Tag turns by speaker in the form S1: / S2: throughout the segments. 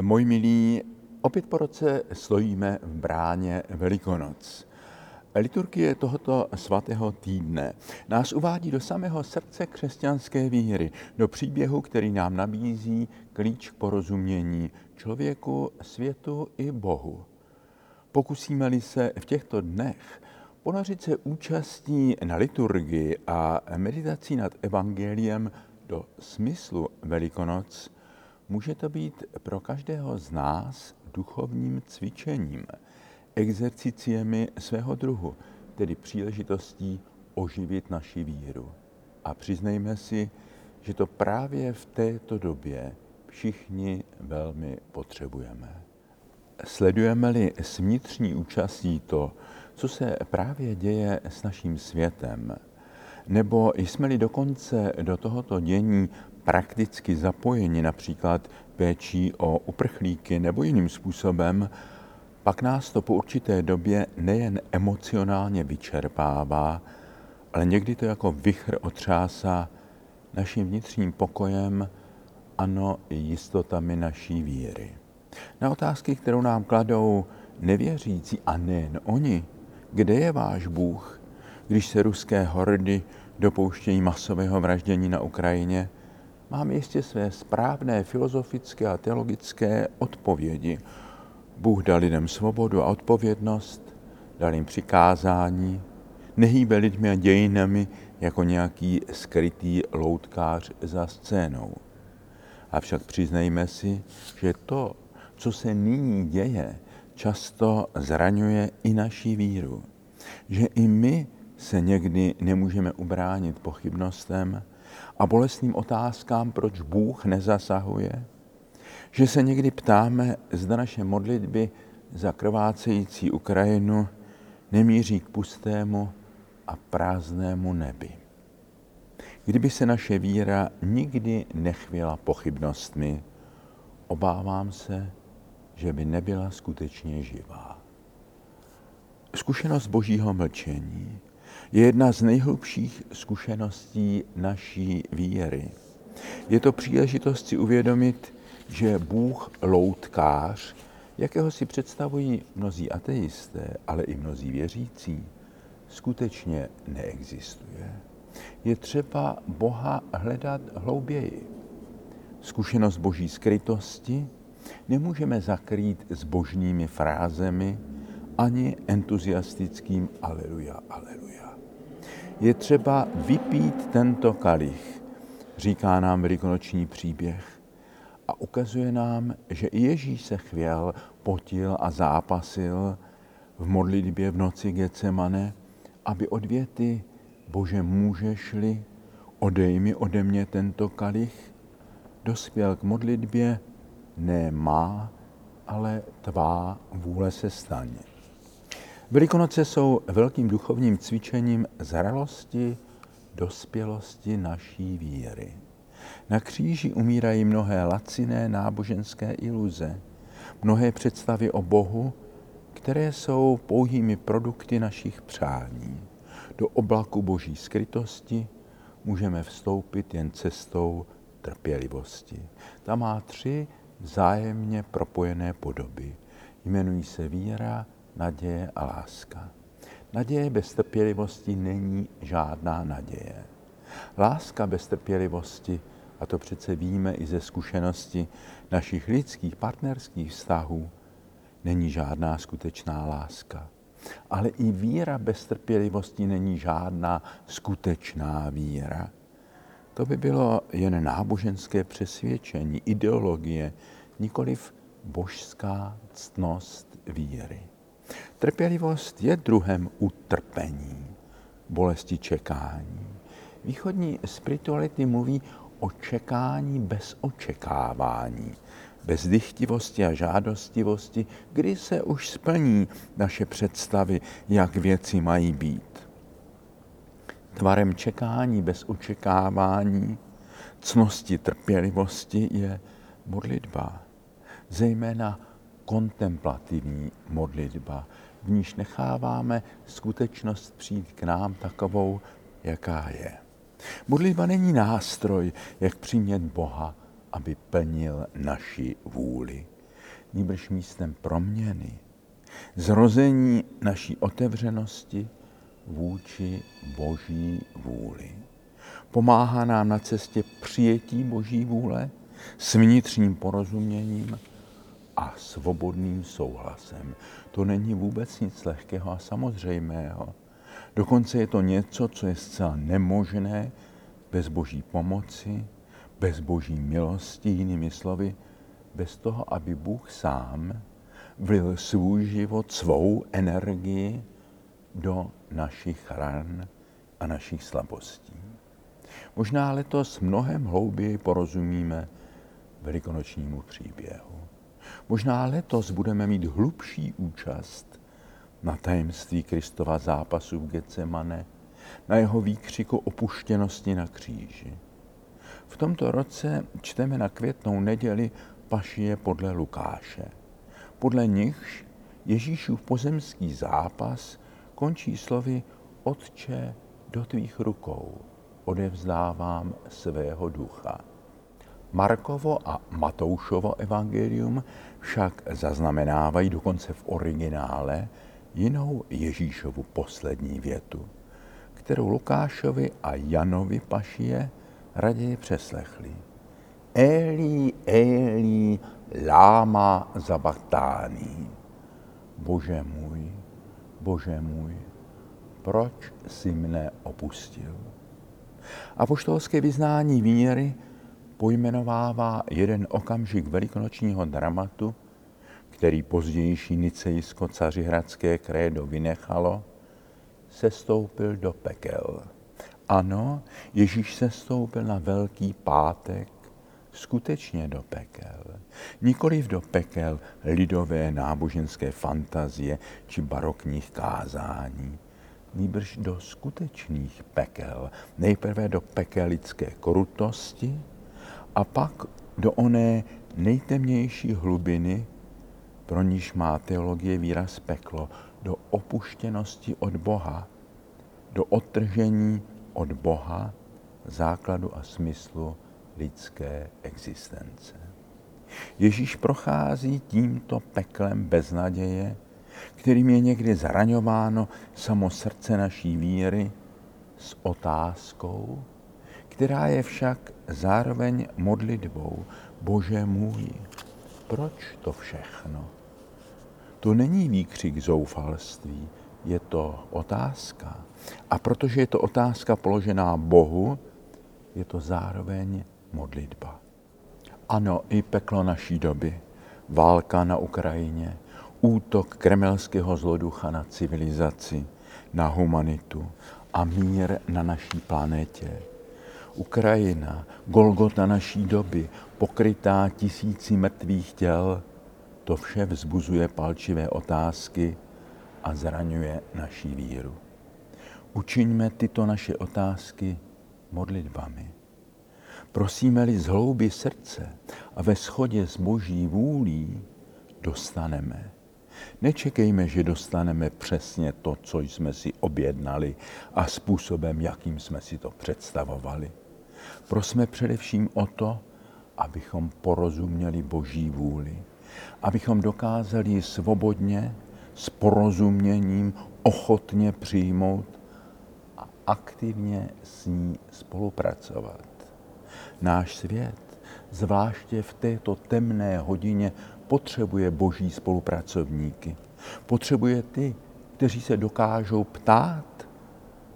S1: Moji milí, opět po roce stojíme v bráně Velikonoc. Liturgie tohoto svatého týdne nás uvádí do samého srdce křesťanské víry, do příběhu, který nám nabízí klíč k porozumění člověku, světu i Bohu. Pokusíme-li se v těchto dnech ponořit se účastí na liturgii a meditací nad evangeliem do smyslu Velikonoc, může to být pro každého z nás duchovním cvičením, exerciciemi svého druhu, tedy příležitostí oživit naši víru. A přiznejme si, že to právě v této době všichni velmi potřebujeme. Sledujeme-li s vnitřní účastí to, co se právě děje s naším světem, nebo jsme-li dokonce do tohoto dění prakticky zapojeni například péčí o uprchlíky nebo jiným způsobem, pak nás to po určité době nejen emocionálně vyčerpává, ale někdy to jako vychr otřásá naším vnitřním pokojem, ano jistotami naší víry. Na otázky, kterou nám kladou nevěřící a nejen oni, kde je váš Bůh, když se ruské hordy dopouštějí masového vraždění na Ukrajině, mám jistě své správné filozofické a teologické odpovědi. Bůh dal lidem svobodu a odpovědnost, dal jim přikázání, nehýbe lidmi a dějinami jako nějaký skrytý loutkář za scénou. Avšak přiznejme si, že to, co se nyní děje, často zraňuje i naší víru. Že i my se někdy nemůžeme ubránit pochybnostem a bolestným otázkám, proč Bůh nezasahuje. Že se někdy ptáme, zda naše modlitby za krvácející Ukrajinu nemíří k pustému a prázdnému nebi. Kdyby se naše víra nikdy nechvěla pochybnostmi, obávám se, že by nebyla skutečně živá. Zkušenost božího mlčení je jedna z nejhlubších zkušeností naší víry. Je to příležitost si uvědomit, že Bůh loutkář, jakého si představují mnozí ateisté, ale i mnozí věřící, skutečně neexistuje. Je třeba Boha hledat hlouběji. Zkušenost boží skrytosti nemůžeme zakrýt zbožnými frázemi ani entuziastickým aleluja, aleluja. Je třeba vypít tento kalich, říká nám velikonoční příběh a ukazuje nám, že i Ježíš se chvěl, potil a zápasil v modlitbě v noci Getsemane, aby odvěty Bože můžeš-li, odej mi ode mě tento kalich, dospěl k modlitbě ne má, ale tvá vůle se stane. Velikonoce jsou velkým duchovním cvičením zralosti, dospělosti naší víry. Na kříži umírají mnohé laciné náboženské iluze, mnohé představy o Bohu, které jsou pouhými produkty našich přání. Do oblaku boží skrytosti můžeme vstoupit jen cestou trpělivosti. Ta má tři vzájemně propojené podoby. Jmenují se víra, naděje a láska. Naděje bez trpělivosti není žádná naděje. Láska bez trpělivosti, a to přece víme i ze zkušenosti našich lidských partnerských vztahů, není žádná skutečná láska. Ale i víra bez trpělivosti není žádná skutečná víra. To by bylo jen náboženské přesvědčení, ideologie, nikoliv božská ctnost víry. Trpělivost je druhem utrpení, bolesti čekání. Východní spirituality mluví o čekání bez očekávání, bez dychtivosti a žádostivosti, kdy se už splní naše představy, jak věci mají být. Tvarem čekání bez očekávání, cnosti trpělivosti je modlitba, zejména kontemplativní modlitba, v níž necháváme skutečnost přijít k nám takovou, jaká je. Modlitba není nástroj, jak přimět Boha, aby plnil naši vůli. nýbrž místem proměny, zrození naší otevřenosti vůči Boží vůli. Pomáhá nám na cestě přijetí Boží vůle s vnitřním porozuměním a svobodným souhlasem. To není vůbec nic lehkého a samozřejmého. Dokonce je to něco, co je zcela nemožné bez boží pomoci, bez boží milosti, jinými slovy, bez toho, aby Bůh sám vlil svůj život, svou energii do našich ran a našich slabostí. Možná letos mnohem hlouběji porozumíme velikonočnímu příběhu. Možná letos budeme mít hlubší účast na tajemství Kristova zápasu v Getsemane, na jeho výkřiku opuštěnosti na kříži. V tomto roce čteme na květnou neděli pašie podle Lukáše. Podle nichž Ježíšův pozemský zápas končí slovy Otče, do tvých rukou odevzdávám svého ducha. Markovo a Matoušovo evangelium však zaznamenávají dokonce v originále jinou Ježíšovu poslední větu, kterou Lukášovi a Janovi Pašie raději přeslechli. Eli, Eli, láma zabatáný. Bože můj, Bože můj, proč si mne opustil? A poštolské vyznání víry pojmenovává jeden okamžik velikonočního dramatu, který pozdější nicejsko cařihradské krédo vynechalo, sestoupil do pekel. Ano, Ježíš sestoupil na Velký pátek skutečně do pekel. Nikoliv do pekel lidové náboženské fantazie či barokních kázání, nýbrž do skutečných pekel. Nejprve do pekel lidské krutosti a pak do oné nejtemnější hlubiny, pro níž má teologie výraz peklo, do opuštěnosti od Boha, do odtržení od Boha, základu a smyslu lidské existence. Ježíš prochází tímto peklem beznaděje, kterým je někdy zraňováno samo srdce naší víry s otázkou, která je však zároveň modlitbou. Bože můj, proč to všechno? To není výkřik zoufalství, je to otázka. A protože je to otázka položená Bohu, je to zároveň modlitba. Ano, i peklo naší doby, válka na Ukrajině, útok kremelského zloducha na civilizaci, na humanitu a mír na naší planetě. Ukrajina, Golgota naší doby, pokrytá tisíci mrtvých těl, to vše vzbuzuje palčivé otázky a zraňuje naší víru. Učiňme tyto naše otázky modlitbami. Prosíme-li z hlouby srdce a ve shodě s boží vůlí, dostaneme. Nečekejme, že dostaneme přesně to, co jsme si objednali a způsobem, jakým jsme si to představovali. Prosme především o to, abychom porozuměli Boží vůli, abychom dokázali svobodně, s porozuměním, ochotně přijmout a aktivně s ní spolupracovat. Náš svět, zvláště v této temné hodině, potřebuje boží spolupracovníky. Potřebuje ty, kteří se dokážou ptát,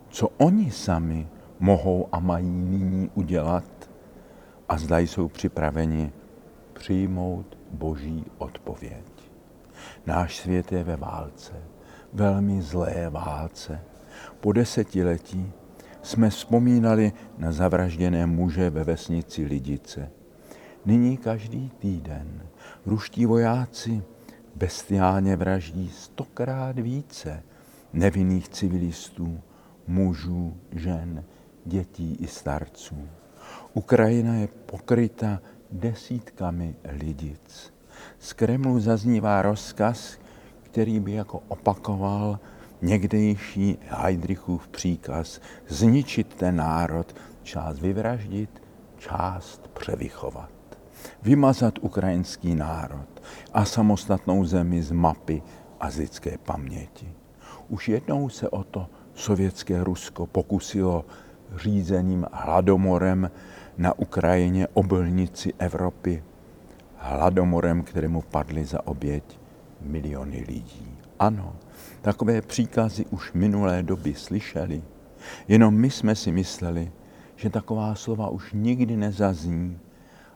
S1: co oni sami mohou a mají nyní udělat a zda jsou připraveni přijmout boží odpověď. Náš svět je ve válce, velmi zlé válce. Po desetiletí jsme vzpomínali na zavražděné muže ve vesnici Lidice. Nyní každý týden ruští vojáci bestiálně vraždí stokrát více nevinných civilistů, mužů, žen, dětí i starců. Ukrajina je pokryta desítkami lidic. Z Kremlu zaznívá rozkaz, který by jako opakoval někdejší Heidrichův příkaz zničit ten národ, část vyvraždit, část převychovat. vymazat ukrajinský národ a samostatnou zemi z mapy a z lidské paměti. Už jednou se o to sovětské Rusko pokusilo řízeným hladomorem na Ukrajině oblnici Evropy, hladomorem, kterému padly za oběť miliony lidí. Ano, takové příkazy už minulé doby slyšeli, jenom my jsme si mysleli, že taková slova už nikdy nezazní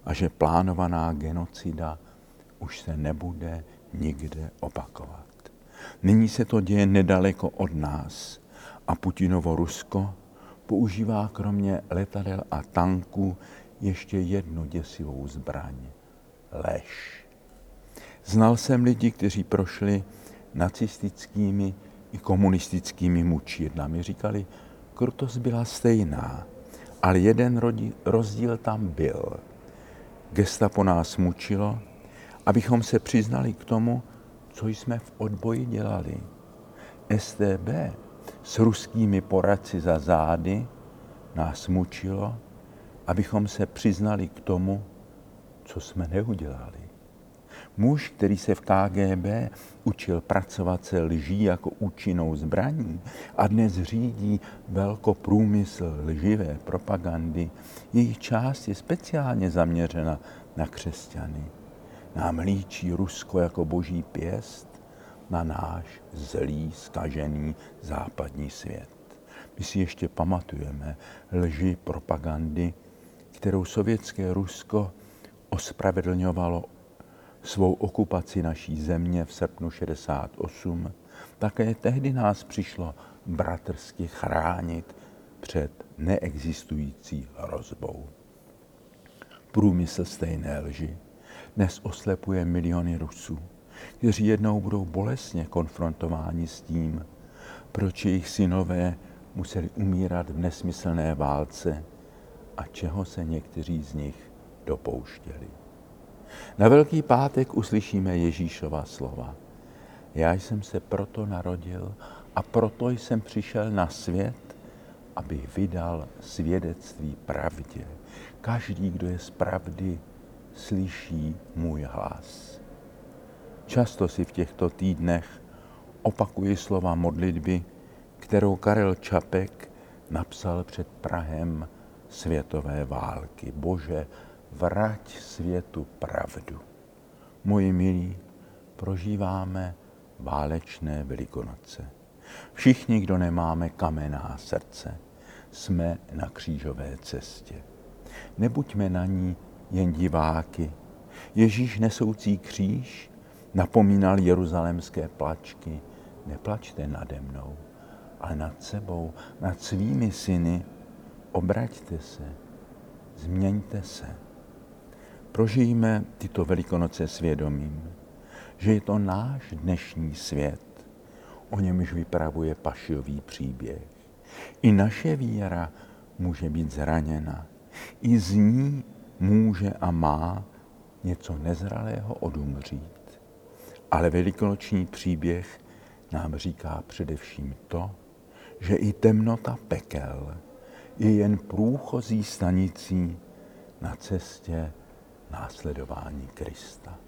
S1: a že plánovaná genocida už se nebude nikde opakovat. Nyní se to děje nedaleko od nás a Putinovo Rusko používá kromě letadel a tanků ještě jednu děsivou zbraň. Lež. Znal jsem lidi, kteří prošli nacistickými i komunistickými mučírnami. Říkali, krutost byla stejná, ale jeden rozdíl tam byl. Gestapo nás mučilo, abychom se přiznali k tomu, co jsme v odboji dělali. STB s ruskými poradci za zády nás mučilo, abychom se přiznali k tomu, co jsme neudělali. Muž, který se v KGB učil pracovat se lží jako účinnou zbraní a dnes řídí velkoprůmysl lživé propagandy, jejich část je speciálně zaměřena na křesťany. Nám líčí Rusko jako boží pěst na náš zlý, skažený západní svět. My si ještě pamatujeme lži propagandy, kterou sovětské Rusko ospravedlňovalo svou okupaci naší země v srpnu 68, také tehdy nás přišlo bratrsky chránit před neexistující hrozbou. Průmysl stejné lži dnes oslepuje miliony Rusů, kteří jednou budou bolestně konfrontováni s tím, proč jejich synové museli umírat v nesmyslné válce a čeho se někteří z nich dopouštěli. Na Velký pátek uslyšíme Ježíšova slova. Já jsem se proto narodil a proto jsem přišel na svět, aby vydal svědectví pravdě. Každý, kdo je z pravdy, slyší můj hlas. Často si v těchto týdnech opakuji slova modlitby, kterou Karel Čapek napsal před Prahem světové války. Bože, vrať světu pravdu. Moji milí, prožíváme válečné velikonoce. Všichni, kdo nemáme kamená srdce, jsme na křížové cestě. Nebuďme na ní jen diváky. Ježíš nesoucí kříž napomínal jeruzalemské plačky. Neplačte nade mnou, ale nad sebou, nad svými syny. Obraťte se, změňte se. Prožijme tyto velikonoce svědomím, že je to náš dnešní svět, o němž vypravuje pašiový příběh. I naše víra může být zraněna. I z ní může a má něco nezralého odumřít. Ale velikonoční příběh nám říká především to, že i temnota pekel je jen průchozí stanicí na cestě následování Krista.